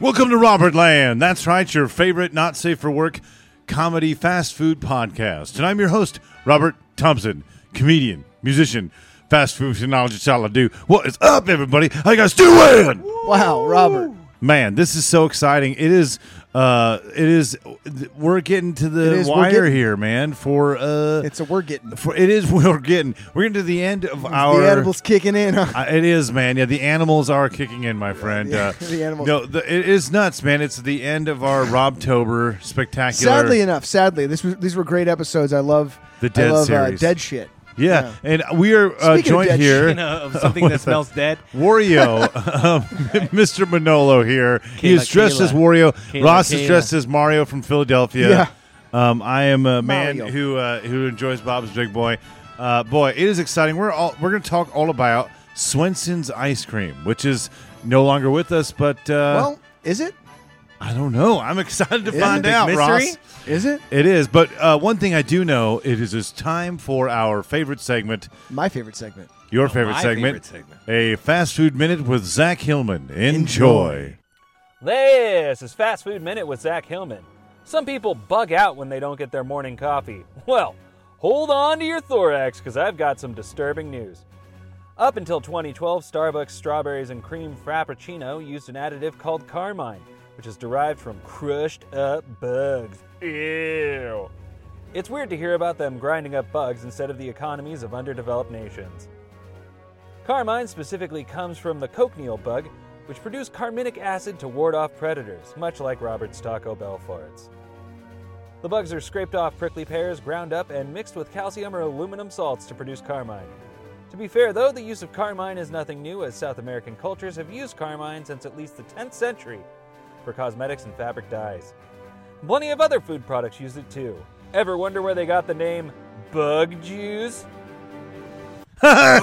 Welcome to Robert Land. That's right, your favorite not safe for work comedy fast food podcast. And I'm your host, Robert Thompson, comedian, musician, fast food technology style I do. What is up, everybody? How you guys doing? Wow, Robert. Man, this is so exciting. It is uh it is we're getting to the is, wire getting- here, man, for uh It's a we're getting for it is we're getting we're getting to the end of our the animals kicking in. Huh? Uh, it is, man. Yeah, the animals are kicking in, my friend. Yeah, uh, the animals. No, the, it is nuts, man. It's the end of our Robtober spectacular. Sadly enough, sadly, this was these were great episodes. I love The Dead I love, Uh, series. dead shit. Yeah. and we are uh, Speaking of joined dead here. know, of something that smells dead. Wario, um, Mr. Manolo here. he Kayla, is dressed Kayla. as Wario. Kayla, Ross is Kayla. dressed as Mario from Philadelphia. Yeah. Um, I am a man Mario. who uh, who enjoys Bob's Big Boy. Uh, boy, it is exciting. We're all we're going to talk all about Swenson's ice cream, which is no longer with us, but uh, well, is it? I don't know. I'm excited to Is it find big out, mystery? Ross. Is it? It is, but uh, one thing I do know it is it's time for our favorite segment, My favorite segment. your favorite my segment, favorite segment. a fast food minute with Zach Hillman. Enjoy. This is Fast Food Minute with Zach Hillman. Some people bug out when they don't get their morning coffee. Well, hold on to your thorax because I've got some disturbing news. Up until 2012, Starbucks Strawberries and Cream Frappuccino used an additive called carmine, which is derived from crushed up bugs. Ew. It's weird to hear about them grinding up bugs instead of the economies of underdeveloped nations. Carmine specifically comes from the cochineal bug, which produce carminic acid to ward off predators, much like Robert's Taco Bell farts. The bugs are scraped off prickly pears, ground up, and mixed with calcium or aluminum salts to produce carmine. To be fair, though, the use of carmine is nothing new, as South American cultures have used carmine since at least the 10th century for cosmetics and fabric dyes. Plenty of other food products use it too. Ever wonder where they got the name bug juice? wow,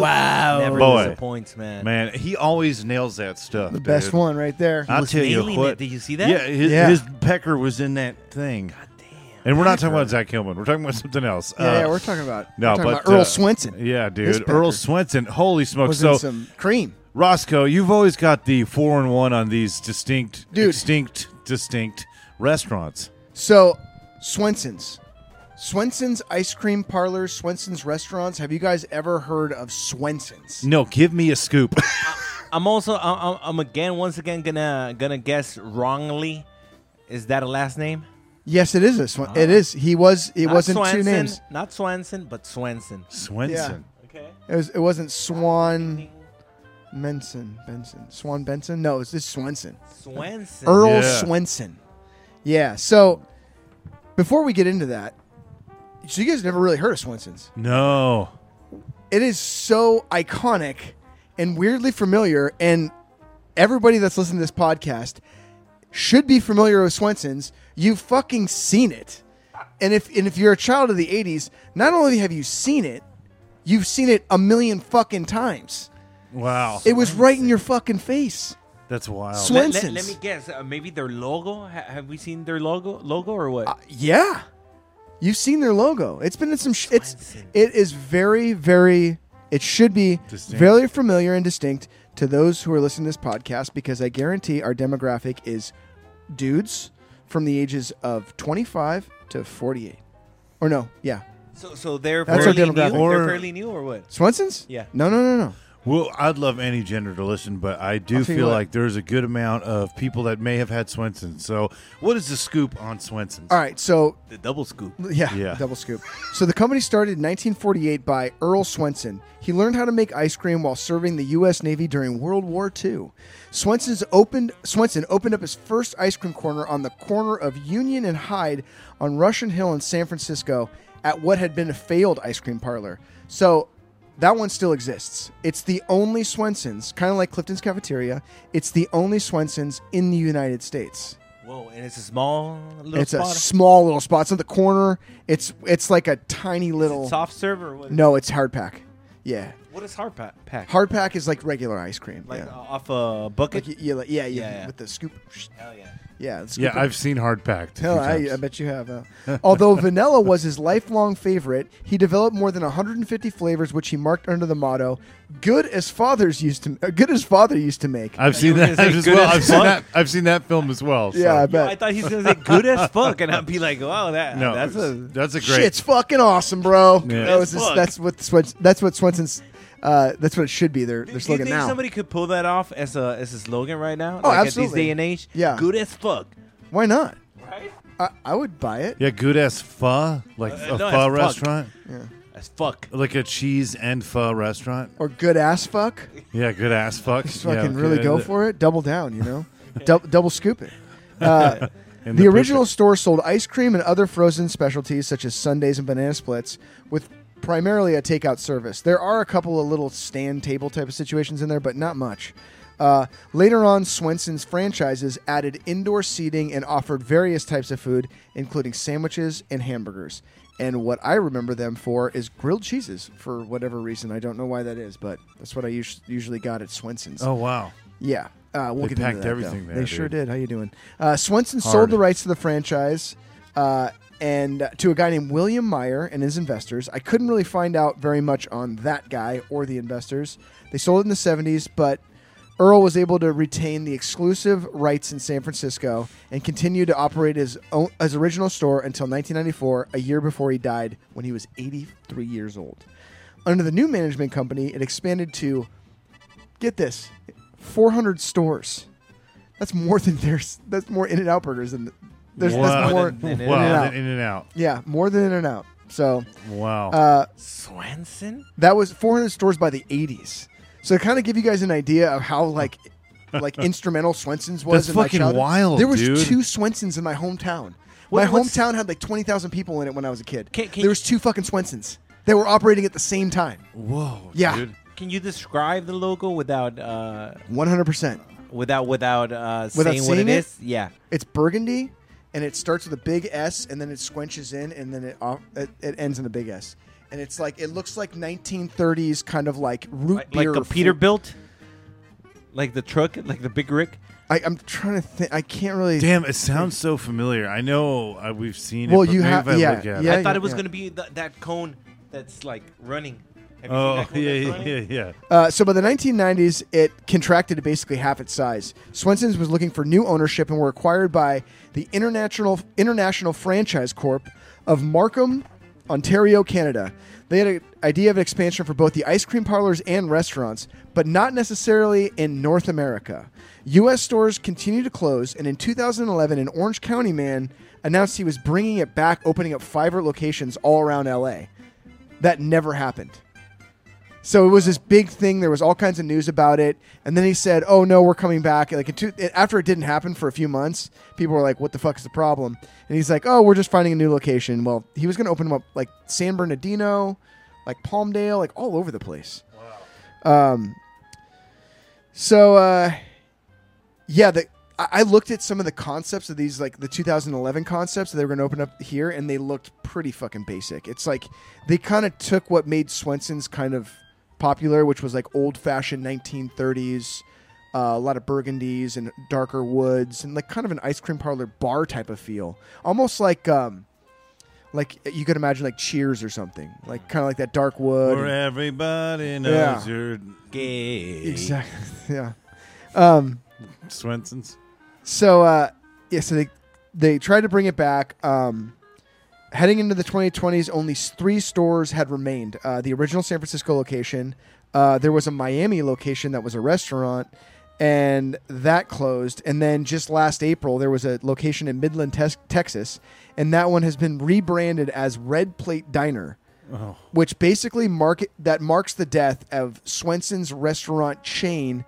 wow. Never Boy. disappoints, man. Man, he always nails that stuff. The best one right there. I'll was tell you nailing what. it. Did you see that? Yeah, his, Yeah. his pecker was in that thing. God damn. And we're not talking about Zach Hillman. We're talking about something else. yeah, Uh, yeah, we're talking about no, we're talking but about Earl uh, Swenson. Yeah, His dude. pecker. Earl Swenson. Holy smokes! Was So in some cream. Roscoe, you've always got the four and one on these distinct, Dude. distinct, distinct restaurants. So, Swenson's. Swenson's ice cream parlors, Swenson's restaurants. Have you guys ever heard of Swenson's? No, give me a scoop. I'm also I'm, I'm- I'm again once again gonna gonna guess wrongly. Is that a last name? Yes, it is a Swen- It ah. is. He was. It Not wasn't Swenson, two names. Not Swenson, but Swenson. Swenson. Okay. It was. It wasn't Swan Benson. Benson. Swan Benson. No, it's just Swenson. Swenson. Earl Yeah. Swenson. Yeah. So before we get into that, so you guys never really heard of Swenson's. No. It is so iconic and weirdly familiar, and everybody that's listening to this podcast should be familiar with Swenson's. You've fucking seen it. And if and if you're a child of the 80s, not only have you seen it, you've seen it a million fucking times. Wow. It was right in your fucking face. That's wild. Swen- Let, let- Swenson's. let me guess. Uh, maybe their logo. Ha- have we seen their logo? Logo or what? Uh, yeah, you've seen their logo. It's been in some. Sh- it's Swenson. it is very very. It should be Distinct. very familiar and distinct to those who are listening to this podcast because I guarantee our demographic is dudes from the ages of 25 to 48. Or no, yeah, so so they're That's our fairly new. demographic. they're Or- fairly new or what? Swenson's. Yeah. No, no, no, no. Well, I'd love any gender to listen, but I do I'll tell feel what. like there's a good amount of people that may have had Swenson. So, what is the scoop on Swenson's? All right, so The double scoop. Yeah, Yeah. double scoop. So the company started in 1948 by Earl Swenson. He learned how to make ice cream while serving the U.S. Navy during World War II. Swenson's opened Swenson opened up his first ice cream corner on the corner of Union and Hyde on Russian Hill in San Francisco at what had been a failed ice cream parlor. So that one still exists. It's the only Swenson's, kind of like Clifton's Cafeteria. It's the only Swenson's in the United States. Whoa, and it's a small little It's spot. a small little spot. It's on the corner. It's it's like a tiny little. soft serve or what? No, it's hard pack. Yeah, What is hard pack? pack? hard pack is like regular ice cream. like yeah. uh, off a bucket. Like, y- yeah, like- yeah, yeah, Yeah, yeah. with the scoop. Hell yeah. Yeah, it's Yeah, I've seen hard packed. Hell, I, I bet you have. Uh, although vanilla was his lifelong favorite, he developed more than 150 flavors, which he marked under the motto "Good as fathers used to, uh, good as father used to make." I've seen that as good well. as I've seen that. I've seen that film as well. so- yeah, I Yo, bet. I thought he was gonna say good as fuck, and I'd be like, wow, that No, that's a that's a great. Shit's fucking awesome, bro. Yeah. That was just, that's what Swen- that's what Swenson's. Uh, that's what it should be. Their their Do you slogan think now. somebody could pull that off as a as a slogan right now? Oh, like At absolutely. this day and age, Yeah. good as fuck. Why not? Right? I, I would buy it. Yeah, good as pho, like Uh, a no, as pho fuck. restaurant, As fuck. like a cheese and pho restaurant. Or good ass fuck. Yeah, good ass fuck. Just yeah, fucking okay. really go for it. Double down. You know, Dou- double scoop it. Uh, And the the original perfect- store sold ice cream and other frozen specialties such as sundaes and banana splits, with primarily a takeout service. There are a couple of little stand table type of situations in there, but not much. Uh, later on, Swenson's franchises added indoor seating and offered various types of food, including sandwiches and hamburgers. And what I remember them for is grilled cheeses for whatever reason. I don't know why that is, but that's what I us- usually got at Swenson's. Oh wow. Yeah, uh, we'll They get into packed that, everything though. there, They sure did. How you doing? Uh, Swenson Hard. sold the rights to the franchise uh, and uh, to a guy named William Meyer and his investors. I couldn't really find out very much on that guy or the investors. They sold it in the '70s, but Earl was able to retain the exclusive rights in San Francisco and continue to operate his own, his original store until 1994, a year before he died when he was 83 years old. Under the new management company, it expanded to get this 400 stores. That's more than there's. That's more In and Out burgers than there's. wow. That's more. than- than wow. In-N-Out. In and out. Yeah, more than In and Out. So Wow. uh, Swenson? that was 400 stores by the 80s. So to kind of give you guys an idea of how like like instrumental Swenson's was. That's in my fucking childhood. wild, There was dude. two Swensons in my hometown. What- my what's- hometown had like 20,000 people in it when I was a kid. Can- can there you- was two fucking Swensons. They were operating at the same time. Whoa. yeah. Dude. Can you describe the logo without uh 100%. without without uh Without saying what it it? is? Yeah. It's burgundy, and it starts with a big S, and then it squenches in, and then it off, it, it ends in a big S. And it's like it looks like 1930s kind of like root Like, beer. like the fl- Peterbilt? Like the truck, like the big Rick? I, I'm trying to think. I can't really. Damn, it sounds so familiar. I know uh, we've seen it. Well, you have- if yeah, look yeah. I thought it was yeah. gonna be th- that cone that's like running. Have you Oh seen that cone yeah, yeah, yeah, yeah. Uh, so by the 1990s, it contracted to basically half its size. Swenson's was looking for new ownership and were acquired by the International International Franchise Corp of Markham, Ontario, Canada. They had an idea of an expansion for both the ice cream parlors and restaurants, but not necessarily in North America. U.S. stores continued to close, and in 2011, an Orange County man announced he was bringing it back, opening up five locations all around L.A. That never happened. So it was this big thing. There was all kinds of news about it, and then he said, "Oh no, we're coming back." Like two, it- after it didn't happen for a few months, people were like, "What the fuck is the problem?" And he's like, "Oh, we're just finding a new location." Well, he was going to open them up like San Bernardino, like Palmdale, like all over the place. Wow. Um. So, uh, yeah, the I I looked at some of the concepts of these, like the 2011 concepts that they were going to open up here, and they looked pretty fucking basic. It's like they kind of took what made Swenson's kind of popular, which was like old fashioned 1930s, uh, a lot of burgundies and darker woods, and like kind of an ice cream parlor bar type of feel, almost like um, like you could imagine like Cheers or something, like kind of like that dark wood. Where everybody knows Yeah. you're Gay. exactly, yeah. Um, Swenson's. So uh, yeah, so they they tried to bring it back. Um, heading into the 2020s, only three stores had remained. Uh, the original San Francisco location. Uh, there was a Miami location that was a restaurant, and that closed. And then just last April, there was a location in Midland, Tes- Texas, and that one has been rebranded as Red Plate Diner. Oh. Which basically mark that marks the death of Swenson's restaurant chain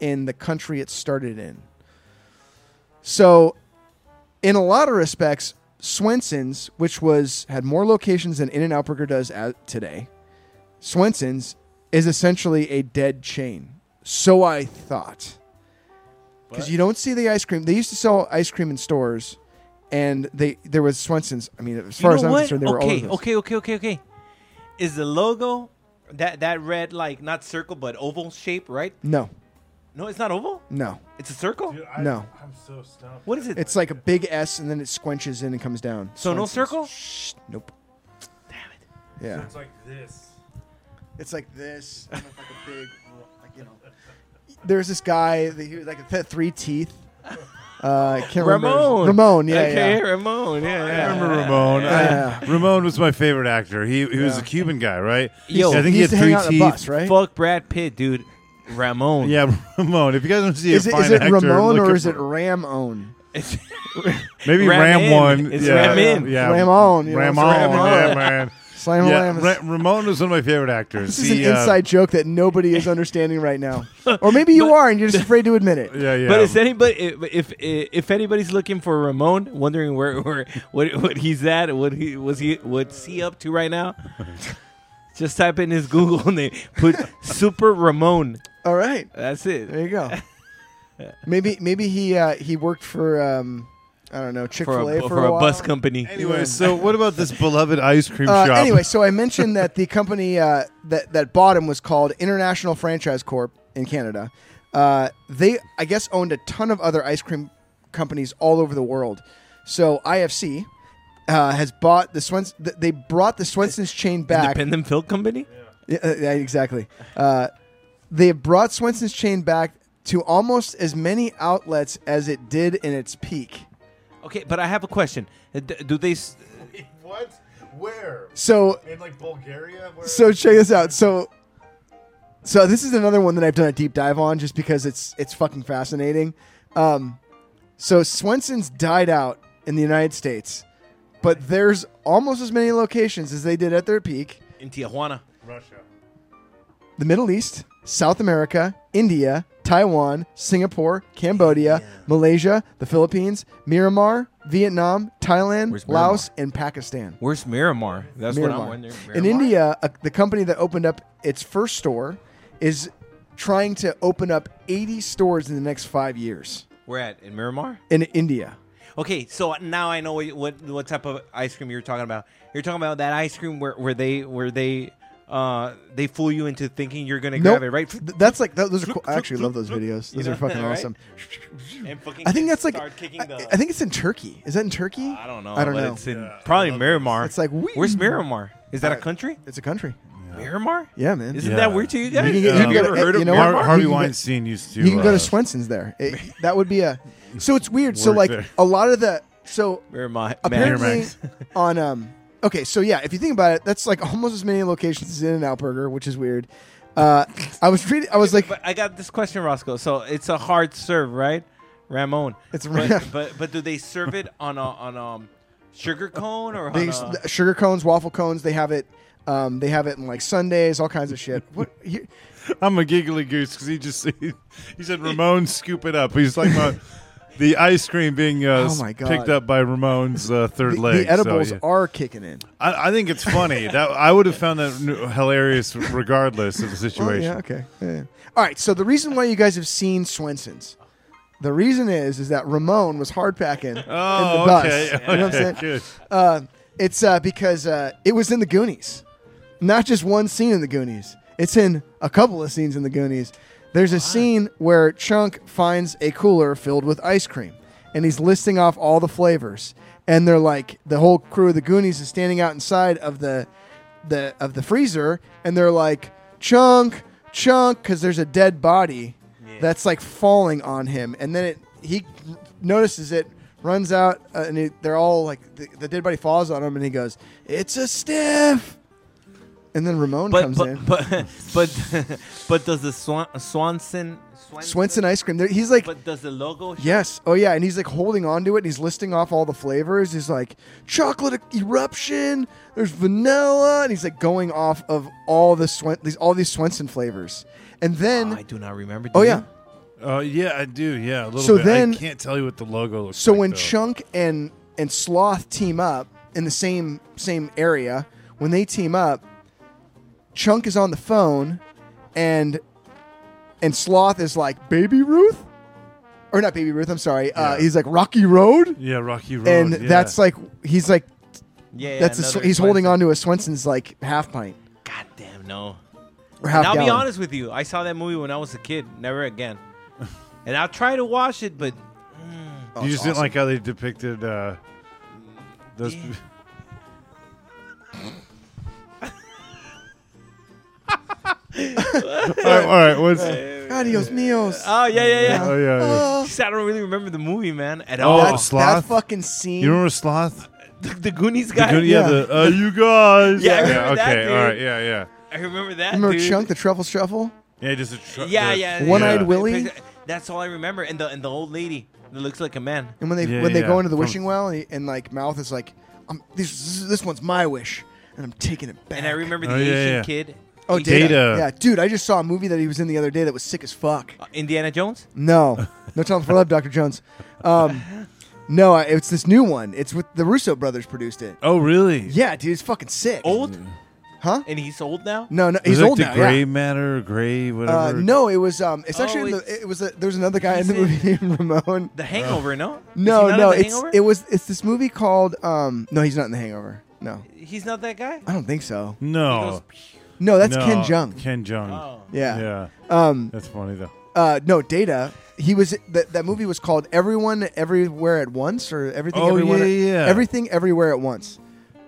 in the country it started in. So, in a lot of respects, Swenson's, which was had more locations than In and Out Burger does at, today, Swenson's is essentially a dead chain. So I thought, because you don't see the ice cream. They used to sell ice cream in stores, and they there was Swenson's. I mean, as far as I'm concerned, they were all okay, over okay, okay, okay, okay. Is the logo that that red like not circle but oval shape, right? No, No, it's not oval. No, It's a circle. No. I'm so stumped. What is it? it's like a big S and then it squenches in and comes down. so no Swenson's. circle. Shh, nope. Damn it. Yeah, It's like this. it's like this. and with like a big, like you know. There's this guy that he was like had three teeth. Uh, I can't remember. Ramon. Ramon. Yeah, okay, yeah. Ramon. Yeah, I remember Ramon. Yeah. I- Ramon was my favorite actor. He he was Yeah. a Cuban guy, right? Yo, I think he he used had to three out on teeth. bus, right? Fuck Brad Pitt, dude. Ramon. Yeah, Ramon. If you guys want to see Is a it, fine is it actor, Ramon look or up- is it Ramon? Maybe Ram Ram, one? It's yeah, Ram in. Yeah, Ramon, you know, Ramon. it's Ramon. Yeah, man. Slam Yeah, Ram is- Ra- Ramon was one of my favorite actors. This is He, an uh, inside joke that nobody is understanding right now, or maybe you are and you're just afraid to admit it. yeah, yeah. But is anybody if, if if anybody's looking for Ramon, wondering where where what what he's at, what he was he what's he up to right now? Just type in his Google name, put Super Ramon. All right, That's it. there you go. Maybe maybe he uh, he worked for um, I don't know Chick For Fil a, A for, for a while. bus company. Anyway, so what about this beloved ice cream Uh, shop? anyway, so I mentioned that the company uh, that that bought him was called International Franchise Corp in Canada. Uh, they, I guess, owned a ton of other ice cream companies all over the world. So IFC uh, has bought the Swens. th- They brought the Swenson's chain back. Independent Film Company. Yeah, uh, yeah, exactly. Uh, they have brought Swenson's chain back to almost as many outlets as it did in its peak. Okay, but I have a question. Uh, d- Do they? s- what? Where? So In like Bulgaria? Where? So check this out. So so this is another one that I've done a deep dive on just because it's it's fucking fascinating. Um, so Swenson's died out in the United States, but there's almost as many locations as they did at their peak. In Tijuana. Russia. The Middle East, South America, India, Taiwan, Singapore, Cambodia, Malaysia, the Philippines, Myanmar, Vietnam, Thailand, Where's Laos, and Pakistan. Where's Miramar? That's what I'm Miramar. wondering. In Miramar? India, uh, the company that opened up its first store is trying to open up 80 stores in the next five years Where at? In Miramar? in India. Okay, so now I know what what, what type of ice cream you're talking about. You're talking about that ice cream where, where they where they uh they fool you into thinking you're gonna Nope. grab it, right? Th- That's like that, those are cool. I actually love those videos. You Those know, are fucking right? awesome. And fucking I think that's like start I. I think it's in Turkey. Is that in Turkey? I don't know. I don't but know. It's in Yeah, probably Miramar. It's like whee! Where's Miramar? Is that a Uh, country? It's a country. Miramar? Yeah, man. Isn't Yeah. that weird to you guys? You can get- Have you you ever get- heard you of know Miramar? Harvey You can get- Weinstein used to. you can go uh, to Swenson's there. It- that would be a. So it's weird. So Work like there. a lot of the so Miramar. apparently Miramax. on um okay so yeah if you think about it that's like almost as many locations as in and out burger which is weird uh i was reading i was like But I got this question, Roscoe. So it's a hard serve, right? Ramon. It's but, Ram- but but do they serve it on a on um sugar cone or they, a, sugar cones waffle cones they have it um they have it in like sundaes all kinds of shit what you, I'm a giggly goose because he just he, said Ramon scoop it up. He's like about the ice cream being uh, Oh my God. picked up by Ramon's uh, third the, leg. the edibles so, yeah. are kicking in I, I think it's funny. that I would have found that n- hilarious regardless of the Well, situation. yeah okay Yeah. all right so the reason why you guys have seen swenson's the reason is is that ramon was hard packing in Oh, the bus okay. you know what i'm saying good. Uh, it's uh, because uh, it was in the Goonies, not just one scene in the Goonies. It's in a couple of scenes in the Goonies. There's a scene where Chunk finds a cooler filled with ice cream, and he's listing off all the flavors. And they're like, the whole crew of the Goonies is standing out inside of the the of the freezer, and they're like, Chunk, Chunk, because there's a dead body that's like falling on him, and then it he notices it, runs out, uh, and it, they're all like the, the dead body falls on him, and he goes, "It's a stiff," and then Ramon but comes but, in. but but but does the Swan, Swanson Swanson, Swenson ice cream. There, he's like, But does the logo? show- yes, oh yeah, and he's like holding on to it. and He's listing off all the flavors. He's like chocolate eruption. There's vanilla, and he's like going off of all the Swen- these all these Swenson flavors. And then, Oh, I do not remember. oh yeah, you? Uh, yeah, I do. Yeah, a little So bit. then- I can't tell you what the logo looks So like. when though. Chunk and and Sloth team up in the same same area, when they team up, Chunk is on the phone, and and Sloth is like Baby Ruth, or not Baby Ruth. I'm sorry. Uh, Yeah. he's like Rocky Road, yeah, Rocky Road, and yeah. that's like he's like Yeah, yeah, that's a, another Sw- he's holding on to a Swenson's like half pint God damn no. or half And I'll be honest with you. I saw that movie when I was a kid. Never again. and I'll try to watch it, but Oh, you it's just didn't awesome. like how they depicted uh, those. right, all right. What's Adios mios. oh yeah, yeah, yeah. oh yeah? yeah. Oh, I don't really remember the movie, man, at Oh, all. that, that Sloth? fucking scene. You remember Sloth? the, the Goonies The guy. good- yeah, Yeah. the uh, you guys. Yeah, I yeah. remember that, Okay. dude. all right. Yeah, yeah. I remember that. remember dude. Chunk the Truffle Shuffle? Yeah, just a tr- Yeah, the- yeah. One-eyed yeah. Willie? That's all I remember, and the and the old lady that looks like a man. And when they Yeah, when they yeah. go into the From- wishing well and, and like mouth is like, I'm, this this one's my wish and I'm taking it back. And I remember the Oh, yeah, Asian yeah. kid. Oh, Data. Data. Yeah, dude, I just saw a movie that he was in the other day that was sick as fuck. Uh, Indiana Jones. No, no time for love, Doctor Jones. Um, no, I- it's this new one. It's with the Russo brothers produced it. Oh, really? Yeah, dude, it's fucking sick. Old, Huh? and he's old now. No, no, Was he's it like old the now. gray yeah. matter, gray Uh, whatever. no, it was um. It's Oh, actually in the, it's- it was a, there was another guy in the in- movie named Ramon. The Hangover, no? Is he No, not no, in The it's Hangover? it was it's this movie called um. No, he's not in The Hangover. No, He's not that guy. I don't think so. no. He goes, No, that's No, Ken Jeong. Ken Jeong. oh. Yeah. Yeah. Um. That's funny though. Uh. No, Data. He was that that movie was called Everyone Everywhere at Once or Everything Oh, Everywhere yeah, yeah, yeah. Everything Everywhere at Once.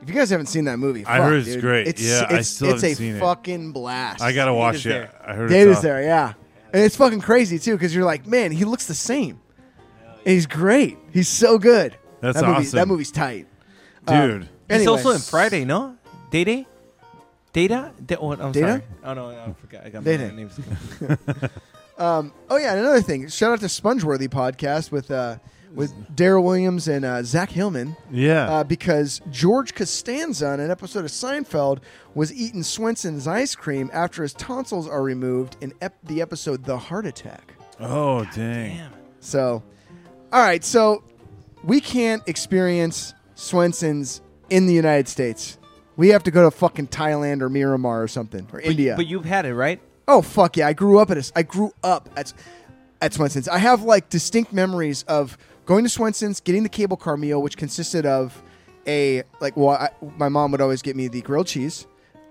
If you guys haven't seen that movie, I fuck, heard it's dude. great. It's, Yeah, I it's, still it's haven't a seen it. fucking blast. I gotta watch Data's it. there. I heard Data's off- there, yeah, and it's fucking crazy too because you're like, man, he looks the same. And he's great. He's so good. That's that movie, awesome. That movie's tight, Uh, dude. He's also in Friday, no? Data? Data? Da- oh, I'm Data? sorry. Oh no, no, I forgot. I got my Data. names. Um, oh yeah, and another thing. Shout out to Spongeworthy podcast with uh, with Daryl Williams and uh, Zach Hillman Yeah. uh, because George Costanza in an episode of Seinfeld was eating Swenson's ice cream after his tonsils are removed in ep- the episode The Heart Attack. oh dang. Damn. So, all right, so we can't experience Swenson's in the United States. We have to go to fucking Thailand or Miramar or something or India. But you've had it, right? Oh fuck yeah! I grew up at a, I grew up at at Swenson's. I have like distinct memories of going to Swenson's, getting the cable car meal, which consisted of a like well, I, my mom would always get me the grilled cheese,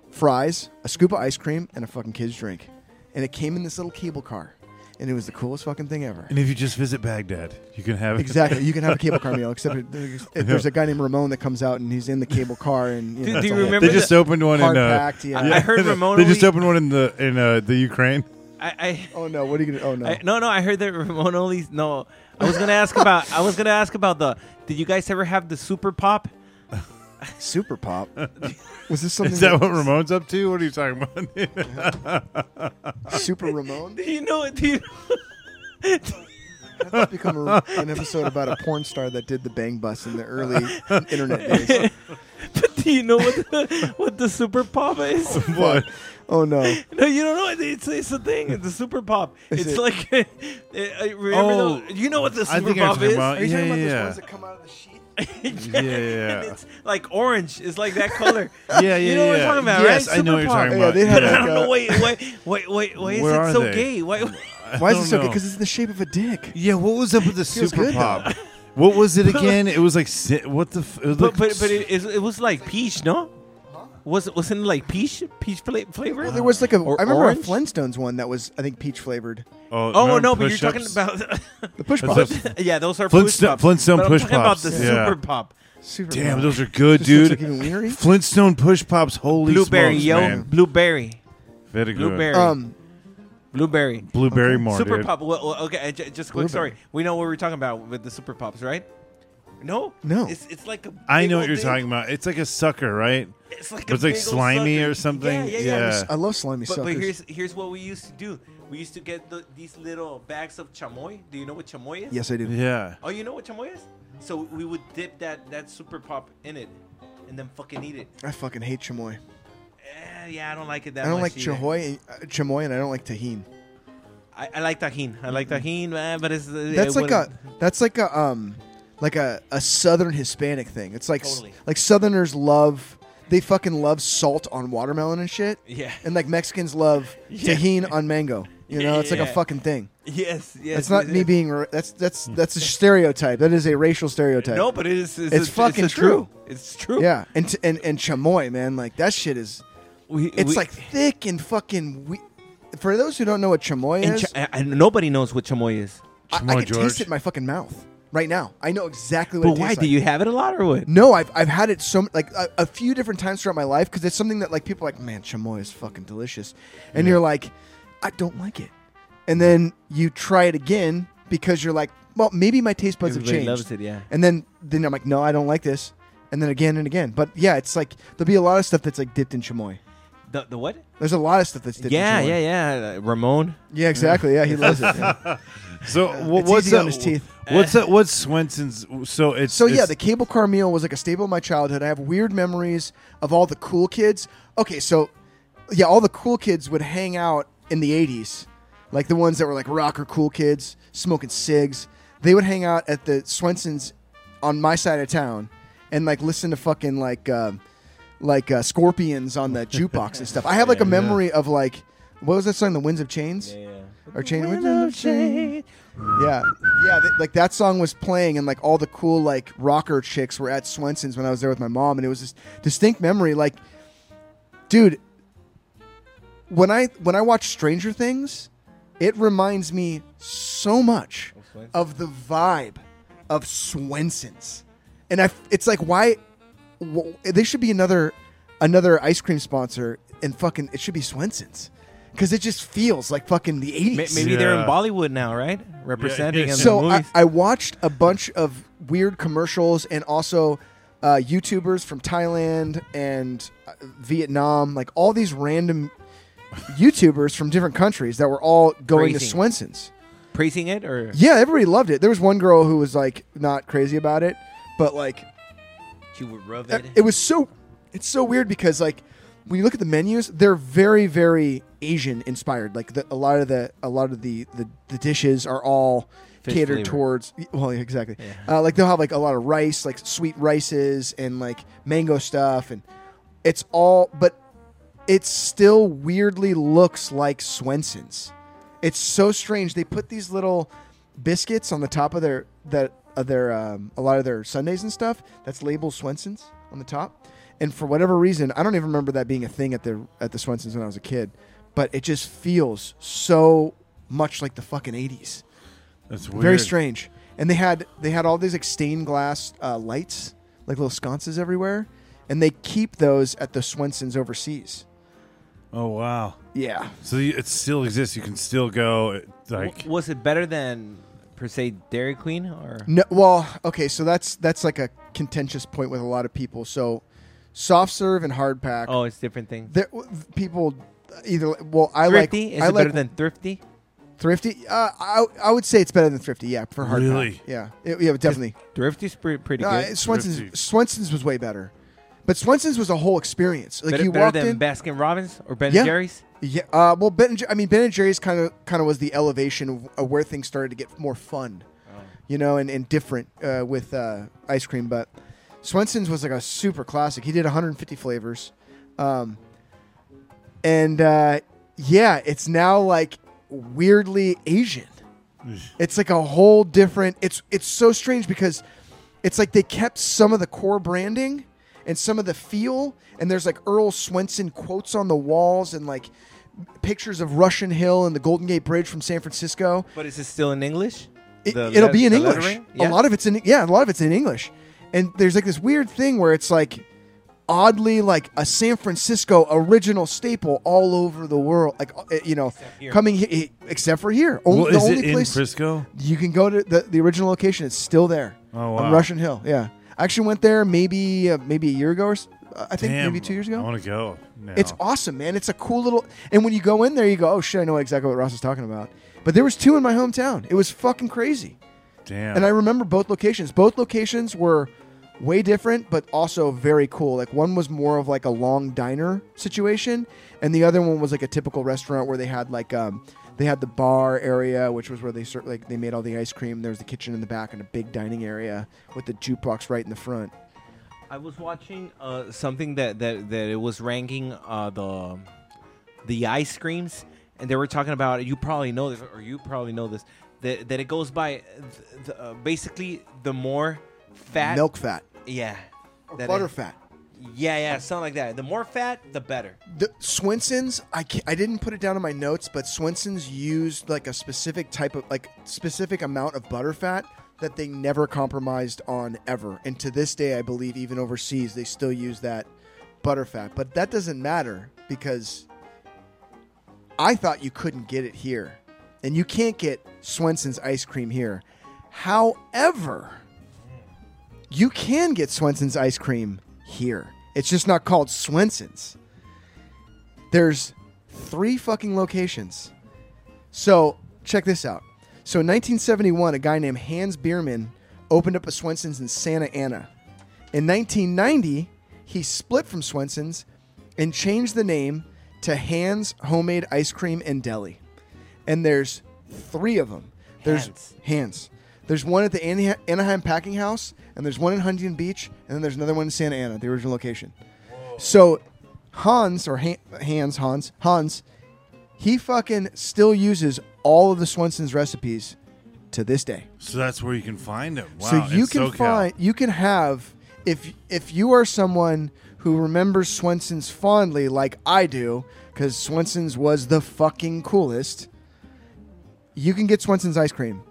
fries, a scoop of ice cream, and a fucking kids drink, and it came in this little cable car, and it was the coolest fucking thing ever. And if you just visit Baghdad, you can have it. Exactly, you can have a cable car meal, except it, there's, there's a guy named Ramon that comes out and he's in the cable car, and you Do- know, do it's you all remember They just opened one in. Uh, packed. Yeah. I- I heard Ramon They just opened one in the in uh, the Ukraine. I, I oh no! What are you gonna? Oh no! I, no, no, I heard that Ramon only. No, I was gonna ask about. I was gonna ask about the. Did you guys ever have the Super Pop? Super pop. Was this something? Is that what Ramon's up to? What are you talking about? Super Ramon? Do you know? Do you, That's become a, an episode about a porn star that did the bang bus in the early internet days. but do you know what the, what the Super Pop is? what? Oh no! No, you don't know. It's it's a thing. It's a Super Pop. Is it's it? like. remember Oh, the, you know what the I Super think Pop is? about- Are you yeah, talking about yeah. those ones that come out of the sheet? yeah, Yeah, yeah. It's like orange. It's like that color. Yeah, yeah, You know what yeah. I'm talking about, yes, right? I know what you're Super talking Pop. about. Yeah, they had But I like don't a- know. Wait, wait, wait, wait. Why is Where it so they? gay? Why? Why is don't it so good? know. Because it's in the shape of a dick. Yeah, what was up with the Feels Super good, Pop? What was it again? It was like si- what the? F- it was But like but but it, it, it was like peach, no? Was it wasn't it like peach peach fla- flavor? Well, there was like a. I Or remember orange? a Flintstones one that was, I think, peach flavored. oh, Oh no, but you're talking about The push That's pops. yeah, those are Flintstone- push pops. Flintstone but I'm push talking about the yeah. super pop, Super Damn, Pop. those are good, dude. like even weird. Flintstone push pops. Holy blueberry, smokes, yo, man. blueberry, Very good. blueberry, Um, blueberry. Blueberry Okay. more, Super dude. pop. Well, well, okay, just a quick Blueberry. story. We know what we're talking about with the super pops, right? No, No. It's it's like a. I big know old what you're thing. talking about. It's like a sucker, right? It's like But it's a like big old slimy sucker. or something? Yeah, yeah, yeah. Yeah. I love slimy But, but here's here's what we used to do. We used to get the, these little bags of chamoy. Do you know what chamoy is? yes, I do. Yeah. Oh, you know what chamoy is? So we would dip that that super pop in it, and then fucking eat it. I fucking hate chamoy. Eh, yeah, I don't like it that much. I don't much. like either. chamoy, and, uh, chamoy, and I don't like tajin. I, I like tajin. I like tajin, uh, but it's uh, That's it like a wouldn't- that's like a um like a, a southern Hispanic thing. It's like Totally. like Southerners love they fucking love salt on watermelon and shit, yeah. and like Mexicans love Yeah. tajin on mango. You know, it's like a Yeah. fucking thing. Yes, yes. That's not it me is. being. ra- That's that's that's a stereotype. That is a racial stereotype. No, but it is. It's, It's a- fucking it's a true. It's true. Yeah, and t- and and chamoy, man, like that shit is. We, It's we- like thick and fucking. We- for those who don't know what chamoy And, is, ch- and nobody knows what chamoy is. I, I Chamoy, can George. taste it in my fucking mouth right now. I know exactly what. But it why? tastes Do you have it a lot or what? No, I've I've had it so like a, a few different times throughout my life because it's something that like people are like, man, chamoy is fucking delicious, and you're like, I don't like it, and then you try it again because you're like, well, maybe my taste buds Everybody have changed, loves it. Yeah. and then then I'm like, no, I don't like this, and then again and again. But yeah, it's like there'll be a lot of stuff that's like dipped in chamoy. The the what? There's a lot of stuff that's dipped Yeah, in chamoy. yeah, yeah. Uh, Ramon. yeah, exactly. Yeah, he loves it. yeah. So wh- It's what's easy that, on his teeth. What's that? What's Swenson's? So it's So yeah, it's- the cable car meal was like a staple of my childhood. I have weird memories of all the cool kids. Okay, so yeah, all the cool kids would hang out in the '80s, like the ones that were like rocker cool kids, smoking cigs. They would hang out at the Swensons on my side of town and like listen to fucking like um like uh, Scorpions on the jukebox and stuff. I have like a memory of like what was that song, The Winds of Chains? yeah. Or chain Winds of Chains. Yeah, yeah. Like that song was playing, and like all the cool like rocker chicks were at Swenson's when I was there with my mom, and it was this distinct memory. Like, dude, when I when I watch Stranger Things, it reminds me so much of the vibe of Swenson's, and I. It's like why w- they should be another another ice cream sponsor, and fucking it should be Swenson's. Because it just feels like fucking the 80s. Ma- Maybe they're in Yeah. Bollywood now, right? Representing yeah. in so the I, movies. I watched a bunch of weird commercials and also uh, YouTubers from Thailand and uh, Vietnam, like all these random YouTubers from different countries that were all going to Praising. Swenson's. Praising it or Yeah, everybody loved it. There was one girl who was like not crazy about it, but like she would rub uh, it. it was so it's so weird because like when you look at the menus they're very very asian inspired like the, a lot of the a lot of the the, the dishes are all Fish catered flavor. towards well yeah, exactly. Yeah. uh, like they'll have like a lot of rice like sweet rices and like mango stuff and it's all but it still weirdly looks like swenson's. It's so strange. They put these little biscuits on the top of their that of their um, a lot of their sundaes and stuff that's labeled swenson's on the top. And for whatever reason i don't even remember that being a thing at the at the swenson's when i was a kid but it just feels so much like the fucking 80s That's weird. very strange and they had they had all these like stained glass uh, lights like little sconces everywhere and they keep those at the swenson's overseas Oh wow. yeah So you, it still exists. You can still go. it- Like W- was it better than per se Dairy Queen or No, well, okay, so that's that's like a contentious point with a lot of people. So, soft serve and hard pack. oh, it's different things. there, people either well, I thrifty like is I it like better than thrifty? thrifty. Uh, I I would say it's better than thrifty. Yeah, for hard Really? pack. Yeah, It- yeah, definitely. Thrifty's pretty pretty Uh, good. Swenson's Thrifty. Swenson's was way better, but Swenson's was a whole experience. Like better you better walked than in. Baskin Robbins or Ben Yeah. Jerry's. Yeah. Uh, well, Ben. And Jer- I mean, Ben and Jerry's kind of kind of was the elevation of, of where things started to get more fun, you know, and, and different uh, with uh, ice cream. But Swenson's was like a super classic. He did 150 flavors, um, and uh, yeah, it's now like weirdly Asian. It's like a whole different. It's it's so strange because it's like they kept some of the core branding and some of the feel, and there's like Earl Swenson quotes on the walls and like pictures of Russian Hill and the Golden Gate Bridge from San Francisco. But is it still in English? It, let- be in English. lettering? A lot of it's in yeah, a lot of it's in English. And there's like this weird thing where it's like oddly like a San Francisco original staple all over the world, like uh, you know, here. coming he- except for here. Only, well, the is only it in place Frisco? you can go to the, the original location. It's still there Oh on wow. Russian Hill. Yeah, I actually went there maybe uh, maybe a year ago or s- uh, I think Damn, maybe two years ago. I want to go. Now. It's awesome, man. It's a cool little. And when you go in there, you go, "Oh shit, I know exactly what Ross is talking about." But there was two in my hometown. It was fucking crazy. damn. And I remember both locations. Both locations were way different, but also very cool. Like one was more of like a long diner situation, and the other one was like a typical restaurant where they had like um they had the bar area, which was where they sort like they made all the ice cream. There was the kitchen in the back and a big dining area with the jukebox right in the front. I was watching uh, something that, that, that it was ranking uh, the the ice creams, and they were talking about. You probably know this, or you probably know this. That, that it goes by th- th- uh, basically the more fat, Milk fat yeah, or that butter it- fat. Yeah, yeah, something like that. The more fat, the better. The Swenson's, I can't, I didn't put it down in my notes, but Swenson's used like a specific type of like specific amount of butter fat that they never compromised on ever. And to this day, I believe even overseas they still use that butter fat. But that doesn't matter because I thought you couldn't get it here, and you can't get Swenson's ice cream here. However, you can get Swenson's ice cream here. It's just not called Swenson's. There's three fucking locations. So check this out. So in 1971, a guy named Hans Bierman opened up a Swenson's in Santa Ana. In 1990, he split from Swenson's and changed the name to Hans Homemade Ice Cream and Deli. And there's three of them. There's Hans. Hans. There's one at the Ana- Anaheim Packing House, and there's one in Huntington Beach, and then there's another one in Santa Ana, the original location. So Hans or Han- Hans Hans Hans, he fucking still uses all of the Swenson's recipes to this day. So that's where you can find them. Wow, so you in can SoCal. find you can have if if you are someone who remembers Swenson's fondly like I do cuz Swenson's was the fucking coolest. You can get Swenson's ice cream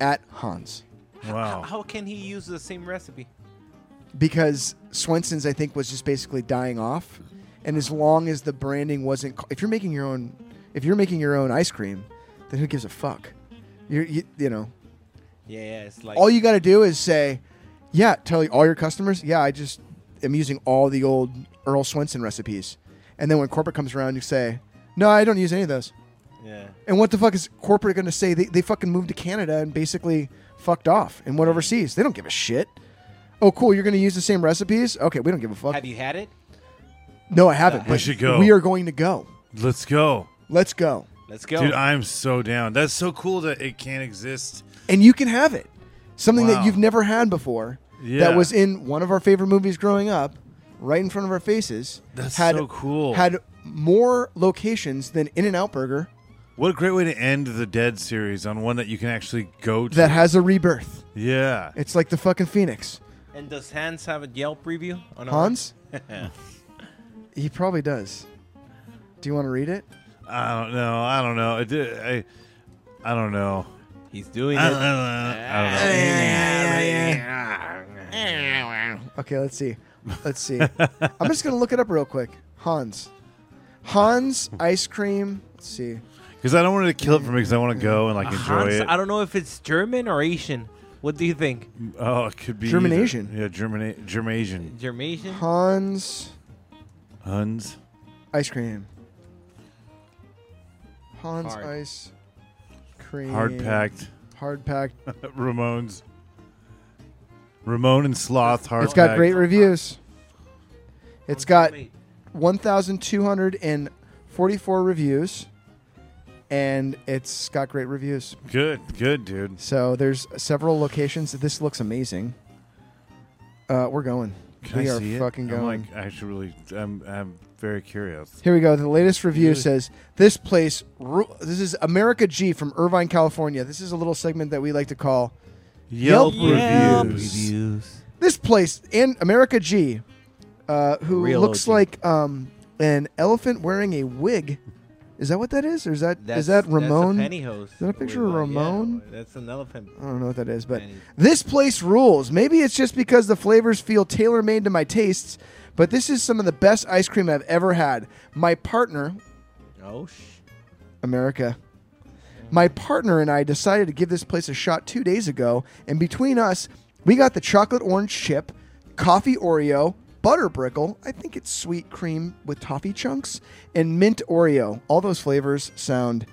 at Hans Wow. How can he use the same recipe? because Swenson's I think was just basically dying off and as long as the branding wasn't if you're making your own if you're making your own ice cream then who gives a fuck you're, you you know Yeah, yeah, it's like all you got to do is say, yeah, tell all your customers, yeah, I just am using all the old Earl Swenson recipes. And then when corporate comes around, you say, no, I don't use any of those. Yeah. And what the fuck is corporate going to say? They, they fucking moved to Canada and basically fucked off and went overseas. Mm. They don't give a shit. Oh, cool. You're going to use the same recipes? Okay, we don't give a fuck. Have you had it? no, I haven't. Uh, we but should go. We are going to go. Let's go. Let's go. Let's go. Dude, I'm so down. That's so cool that it can't exist. And you can have it. Something Wow. that you've never had before. Yeah. That was in one of our favorite movies growing up, right in front of our faces. That's had, so cool. Had more locations than In and Out Burger What a great way to end the Dead series on one that you can actually go to. that has a rebirth. yeah. It's like the fucking Phoenix. and does Hans have a Yelp review on Hans? he probably does. Do you want to read it? I don't know. I don't know. It did, I, I don't know. He's doing I it. don't. I don't know. Okay, let's see. Let's see. I'm just gonna look it up real quick. Hans. Hans ice cream. Let's see. Because I don't want to kill it for me because I want to go and like enjoy Hans, it. I don't know if it's German or Asian. What do you think? oh, it could be German either. Asian. Yeah, German Germasian. Germasian? Hans Huns. ice cream. Hans Hard. ice cream. Hard packed. Hard packed. Ramones. Ramon and Sloth. Hard It's got packed. great reviews. It's got 1,244 reviews, and it's got great reviews. Good, good, dude. So there's several locations. This looks amazing. Uh, we're going. Can we I are see it? fucking I'm going. like actually really. I'm. I'm very curious. Here we go. The latest review Really? says this place. ru- This is America G from Irvine, California. This is a little segment that we like to call Yelp, Yelp reviews. this place and America G, uh, who Real looks OG. like um, an elephant wearing a wig. Is that what that is, or is that is That's, that Ramon? That's a pantyhose. Is that a picture of uh, Ramon? Yeah, that's an elephant. I don't know what that is, but panty. this place rules. Maybe it's just because the flavors feel tailor made to my tastes, but this is some of the best ice cream I've ever had. My partner, Oh, sh- America. My partner and I decided to give this place a shot two days ago, and between us, we got the chocolate orange chip, coffee Oreo, butter brickle, I think it's sweet cream with toffee chunks, and mint Oreo. All those flavors sound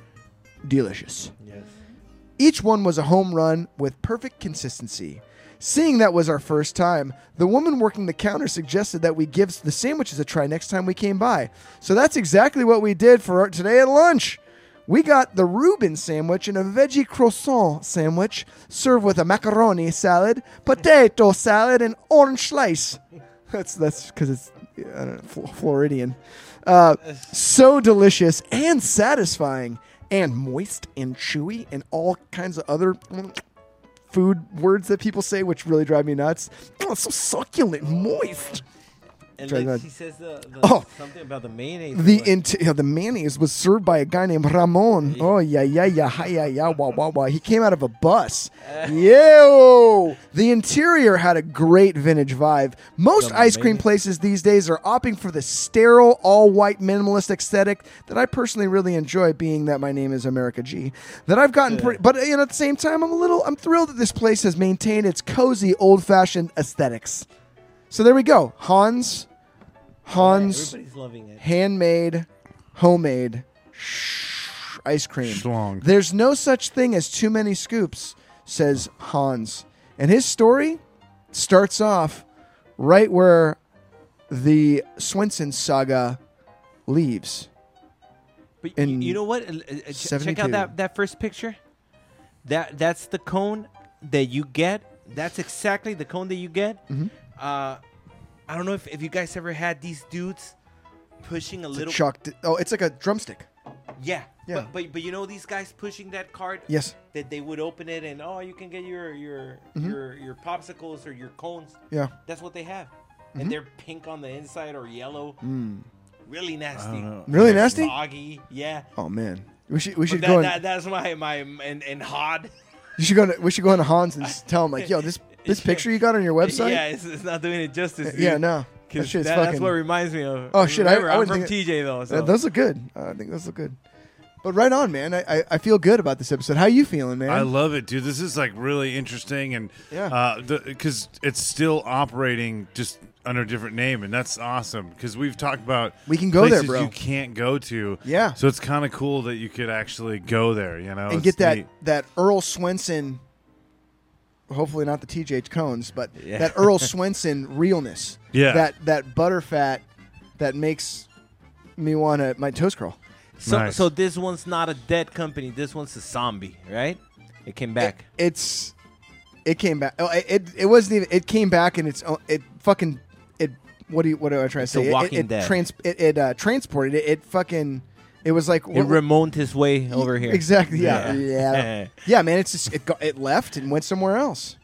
delicious. yes. Each one was a home run with perfect consistency. Seeing that was our first time, the woman working the counter suggested that we give the sandwiches a try next time we came by. So that's exactly what we did for our, today at lunch. We got the Reuben sandwich and a veggie croissant sandwich served with a macaroni salad, potato salad, and orange slice. That's that's because it's I don't know, Fl- Floridian. Uh, so delicious and satisfying, and moist and chewy, and all kinds of other food words that people say, which really drive me nuts. Oh, so succulent, moist. And Sorry, then go she says the, the Oh. something about the mayonnaise. The Like, int- yeah, the mayonnaise was served by a guy named Ramon. Oh yeah yeah yeah hi, yeah yeah wah wah wah. He came out of a bus. Yo, the interior had a great vintage vibe. Most The ice cream mayonnaise. places these days are opting for the sterile, all white, minimalist aesthetic that I personally really enjoy. Being that my name is America G, that I've gotten pretty. But you know, at the same time, I'm a little. I'm thrilled that this place has maintained its cozy, old-fashioned aesthetics. So there we go, Hans. Hans everybody's loving it. handmade, homemade sh- ice cream. Schlong. There's no such thing as too many scoops, says Hans. And his story starts off right where the Swensen saga leaves. But in you, you know what? Uh, uh, ch- Check 72. out that that first picture. That that's the cone that you get. That's exactly the cone that you get. Mm-hmm. Uh, I don't know if, if you guys ever had these dudes pushing a It's a little. chalk. oh, it's like a drumstick. Yeah, Yeah. But, but but you know these guys pushing that card. Yes. That they would open it and oh you can get your your Mm-hmm. your your popsicles or your cones. Yeah. That's what they have, Mm-hmm. and they're pink on the inside or yellow. Mm. Really nasty. Really nasty? Soggy. Yeah. Oh man, we should we But should that, go. that, that's my my and and hard. you should go. To, we should go into Hans and s- tell him like, yo, this this picture you got on your website. Yeah, it's, it's not doing it justice. Yeah, no, that 'Cause shit's that- fucking. That's what reminds me of. Oh, shit, I- Remember, I I'm from think TJ though. So. Uh, those look good. Uh, I think those look good. But right on, man. I, I, I feel good about this episode. How you feeling, man? I love it, dude. This is like really interesting, and Yeah. because it's still operating just under a different name, and that's awesome. Because we've talked about We can go there, bro. You can't go to, Yeah. So it's kind of cool that you could actually go there, you know, and It's get that neat. that Earle Swensen. Hopefully not the TJ cones, but Yeah. that Earle Swensen realness. Yeah. That that butterfat that makes me want to my toast curl. so, Nice. so this one's not a dead company. This one's a zombie, right? It came back. It's it came back. Oh, it, it it wasn't even. It came back and it's it fucking it. What do you what do I try to It's a say? It- it, it, Dead. Trans, it it uh, transported it. It fucking. It was like it remoned his way over here. Exactly. Yeah. Yeah. Yeah. Yeah, man. It's just it, got, it left and went somewhere else.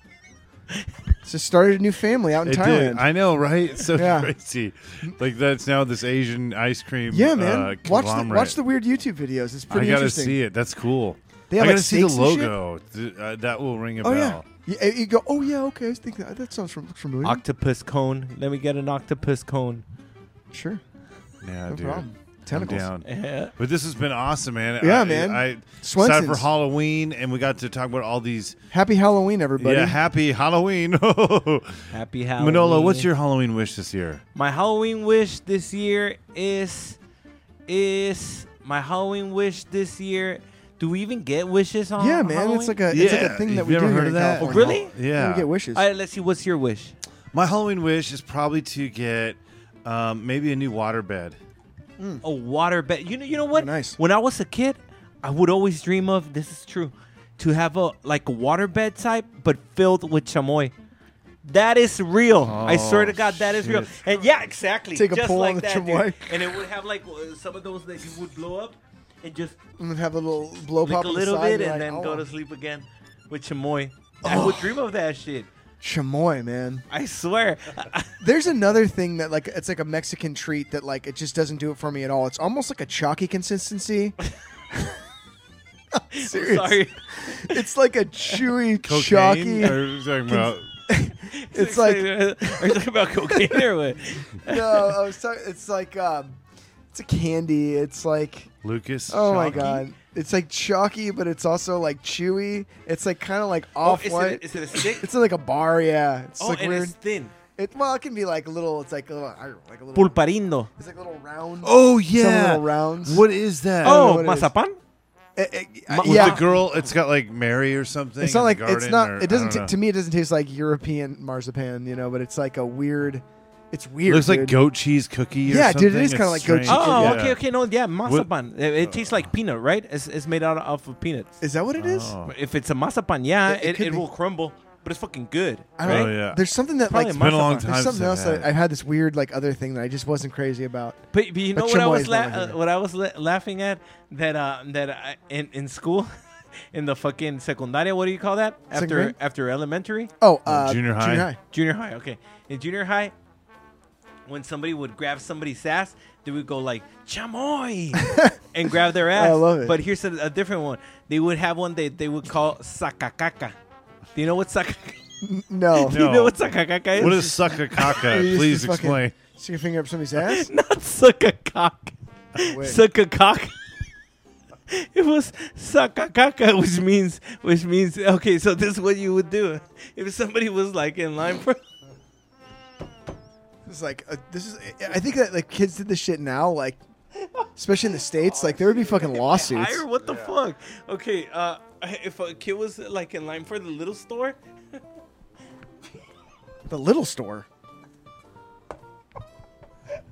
It's just started a new family out in It Thailand. did. I know, right? It's so Yeah. crazy. Like that's now this Asian ice cream. yeah, man. Uh, watch the conglomerate. watch the weird YouTube videos. It's pretty I gotta interesting. see it. That's cool. They I have, gotta like, see the steaks and shit? logo. Th- uh, that will ring a Oh bell. yeah. yeah. You go. Oh yeah. Okay. I think that that sounds fam- familiar. Octopus cone. Let me get an octopus cone. sure. Yeah, No dude. problem. I'm Tentacles. down. Yeah. But this has been awesome, man. Yeah, I, man. I Swensen's. excited for Halloween, and we got to talk about all these. Happy Halloween, everybody. Yeah, happy Halloween. Happy Halloween. Manolo, what's your Halloween wish this year? My Halloween wish this year is is my Halloween wish this year. Do we even get wishes on? Halloween? Yeah, man. Halloween? It's like a it's like a thing that you've we never do heard of that? Oh, really? Yeah. We get wishes. All right, let's see. What's your wish? My Halloween wish is probably to get um, maybe a new waterbed. A water bed. You know, you know what? Oh, nice. When I was a kid, I would always dream of this is true, to have a like a water bed type, but filled with chamoy. That is real. I swear to God, that is real. And yeah, exactly. Take a just pull like on the that, dude. chamoy. And it would have like uh, some of those that you would blow up and just I'm gonna have a little blow lick pop a on the little side bit and like, then oh, go to sleep again with chamoy. I would dream of that shit. Chamoy, man. I swear. There's another thing that like it's like a Mexican treat that like it just doesn't do it for me at all. It's almost like a chalky consistency. Sorry. It's like a chewy, Cocaine? chalky. Or are you talking about? It's like Are you talking about cocaine or what? no, I was talking. It's like um, it's a candy. It's like Lucas. oh my Chalky? god, it's like chalky, but it's also like chewy. It's like kind of like Oh, off is white. it, is it a stick? it's like a bar, yeah. It's oh, like and weird. it's thin. It well, it can be like a little. It's like a little, like a little. Pulparindo. It's like a little round. Oh Some yeah. little rounds. What is that? Oh, what it is. mazapan? Eh, eh, Ma- With yeah. the girl, it's got like Mary or something. It's not like it's not. or- It doesn't. I T- don't to me, it doesn't taste like European marzipan, you know. But it's like a weird. It's It weird. looks like dude. goat cheese cookie. Or Yeah, dude, it is kinda like goat cheese Oh, Yeah. okay, okay. No, yeah, mazapan. It, it tastes like peanut, right? It's, it's made out of, of peanuts. Is that what it is? Oh. If it's a mazapan, yeah, It- it it, could it, be. will crumble, but it's fucking good. I right? don't Oh, yeah. There's something that Probably like. a It's been a long time There's something since else I've that had it. I've had this weird like other thing that I just wasn't crazy about. But, but you know But what I chamoy was is la- not my uh, favorite. what I was la- laughing at that uh, that I, in in school, in the fucking secundaria. What do you call that? Second After grade? after elementary, Oh, uh, junior high? Junior high. junior high. Okay, in junior high, when somebody would grab somebody's ass, they would go like chamoy and grab their ass. I love it. But here's a, a different one. They would have one that they would call sakakaka. Do you know what sakakaka? No. Do you know what sakakaka is? What is sucker caca? You used to Please fucking explain. Stick your finger up somebody's ass. not suck a cock. Wait. Suck. It was sakakaka, which means which means okay. So this is what you would do if somebody was like in line for. It's like uh, this is. I think that like kids did this shit now, like especially in the states. Like there would be fucking lawsuits. Hire? What the fuck? Okay, uh, if a kid was like in line for the little store, The little store.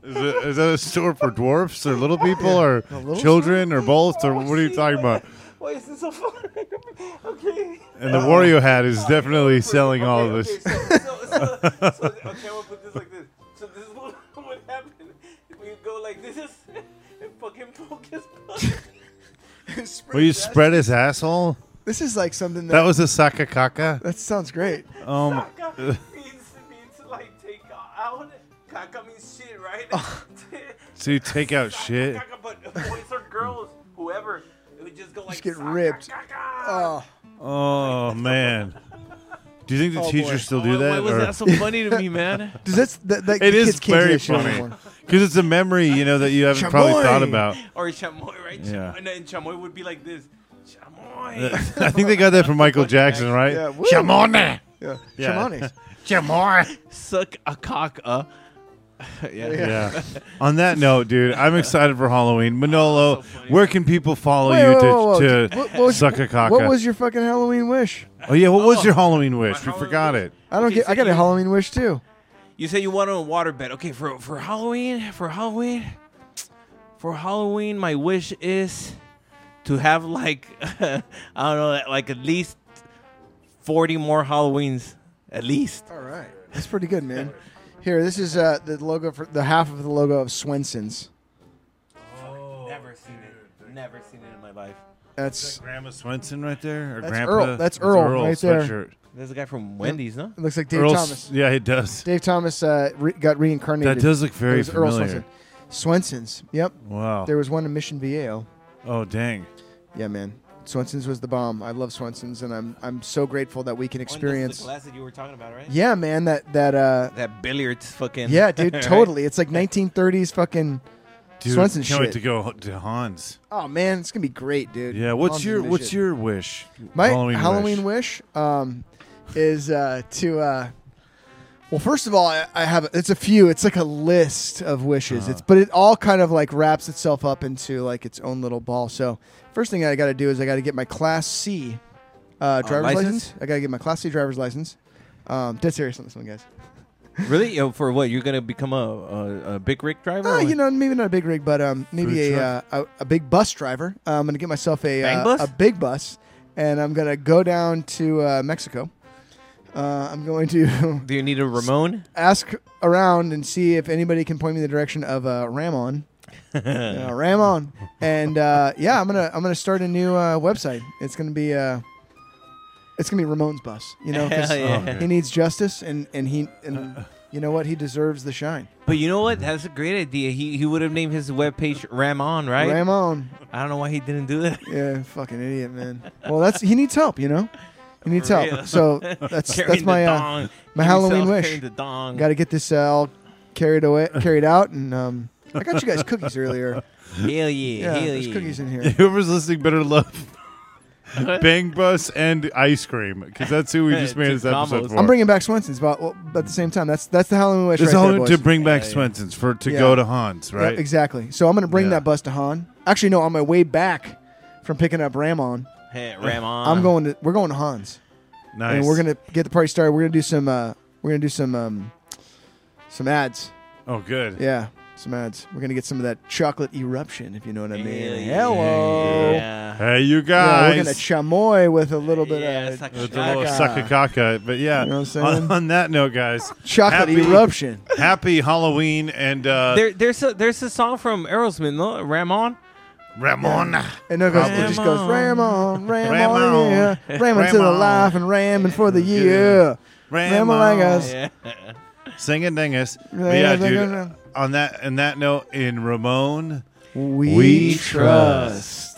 Is, it, is that a store for dwarfs or little people or little children or both? Or what are you talking about? why is this so funny? okay. And the Wario hat is definitely selling all of Okay, this. okay, so, so, so, so, okay, I'm gonna put this like like this and fucking poke his butt. Will you spread his asshole? This is like something that That was a sakakaka. that sounds great. Um, Kaka means means like take out. Kaka means shit, right? so you take out shit. Kaka, but boys or girls, whoever, it would just go like Just get "Saka, ripped." kaka." Oh, Oh man. Do you think the Oh, teachers boy. still Oh, do that? Why was or- that so funny to me, man? does that's that, that It the is kids can't do very that funny anymore. Because it's a memory, you know, that you haven't probably Chamoy. thought about. Or chamoy, right? Yeah. Chamoy, and chamoy would be like this. Chamoy. I think they got that from Michael Jackson, right? Yeah, woo. Chamone. Yeah, Yeah. Chamanes. Chamone. Suck a cock, uh. yeah. Yeah. On that note, dude, I'm excited for Halloween. Manolo, so funny. where can people follow Wait, you whoa, to, whoa, whoa. to What- what was- suck a caca? What was your fucking Halloween wish? oh yeah, what was Oh, your Halloween wish? my We forgot Halloween it. I don't Okay, get. so I got a you- Halloween wish too. You say you want a waterbed. Okay, for for Halloween, for Halloween, for Halloween, my wish is to have like I don't know, like at least forty more Halloweens, at least. All right, that's pretty good, man. Here, this is uh, the logo for the half of the logo of Swensen's. Oh, never seen it. Never seen it in my life. That's Grandma Swensen right there, or That's Grandpa? Earl. That's Earl right there. Sweatshirt. There's a guy from Wendy's, no? it looks like Dave Earl's- Thomas. Yeah, it does. Dave Thomas uh, re- got reincarnated. That does look It very was Earl familiar. Swensen. Swensen's. Yep. Wow. There was one in Mission Viejo. Oh dang. Yeah, man. Swensen's was the bomb. I love Swensen's, and I'm I'm so grateful that we can experience. the glass that you were talking about, right? Yeah, man. That that uh. That billiards fucking. Yeah, dude. Right? Totally. It's like 1930s fucking. Dude, Swensen can't wait shit. to go to Hans. Oh man, it's gonna be great, dude. Yeah, what's Hans your and what's shit. your wish? My Halloween, Halloween, wish. wish, um, is uh, to uh, well, first of all, I, I have it's a few. It's like a list of wishes. Uh-huh. It's but it all kind of like wraps itself up into like its own little ball. So first thing I got to do is I got to get my Class C uh, driver's license? license? I got to get my Class C driver's license. Um, dead serious on this one, guys. Really? Yo, for what? You're gonna become a a, a big rig driver? Uh, you know, maybe not a big rig, but um, maybe a, uh, a a big bus driver. Uh, I'm gonna get myself a Bang uh, bus? a big bus, and I'm gonna go down to uh, Mexico. Uh, I'm going to Do you need a Ramon? ask around and see if anybody can point me in the direction of uh, Ramon. uh, Ramon, and uh, yeah, I'm gonna I'm gonna start a new uh, website. It's gonna be uh, it's gonna be Ramon's bus. You know, 'cause Hell yeah. He needs justice, and and he and you know what, he deserves the shine. But you know what? That's a great idea. He he would have named his webpage Ramon, right? Ramon, I don't know why he didn't do that. Yeah, fucking idiot, man. Well, that's he needs help, you know. He needs For help. real. So that's Carrying that's my the uh, dong. my Himself Halloween wish. carrying The dong. Got to get this uh, all carried away, carried out, and um, I got you guys cookies earlier. Hell yeah, Yeah, hell there's yeah. cookies in here. Whoever's listening better love Bang Bus and ice cream because that's who we just made Two this episode combos. for. I'm bringing back Swensen's, but, well, but at the same time, that's that's the Halloween wish It's right all there, boys. to bring back Yeah, yeah. Swensen's for to Yeah. go to Hans, Yeah, right? exactly. So I'm gonna bring Yeah. that bus to Han. Actually, no, on my way back from picking up Ramon, Hey, Ramon. I'm going to we're going to Hans, nice. and we're gonna get the party started. We're gonna do some uh, we're gonna do some um, some ads. Oh, good. Yeah, some ads. We're gonna get some of that chocolate eruption, if you know what I mean. Hell Hello. Yeah. Hey, you Yeah, guys. we're gonna chamoy with a little bit Yeah, of suck With a little Shaka. suckakaka. But yeah, You know what I'm on, saying? on that note, guys, chocolate happy, eruption. happy Halloween and uh, There, there's a there's a song from Aerosmith, no? Ramon. Ramon. And it, goes, it just goes Ramon. Ramon, Ramon, Ramon. yeah, Ramming to the life and ramming for the year. Ramon like us. Yeah. Sing a dingus. But Yeah, yeah, dude. On that, and that note, in Ramon, We, We trust.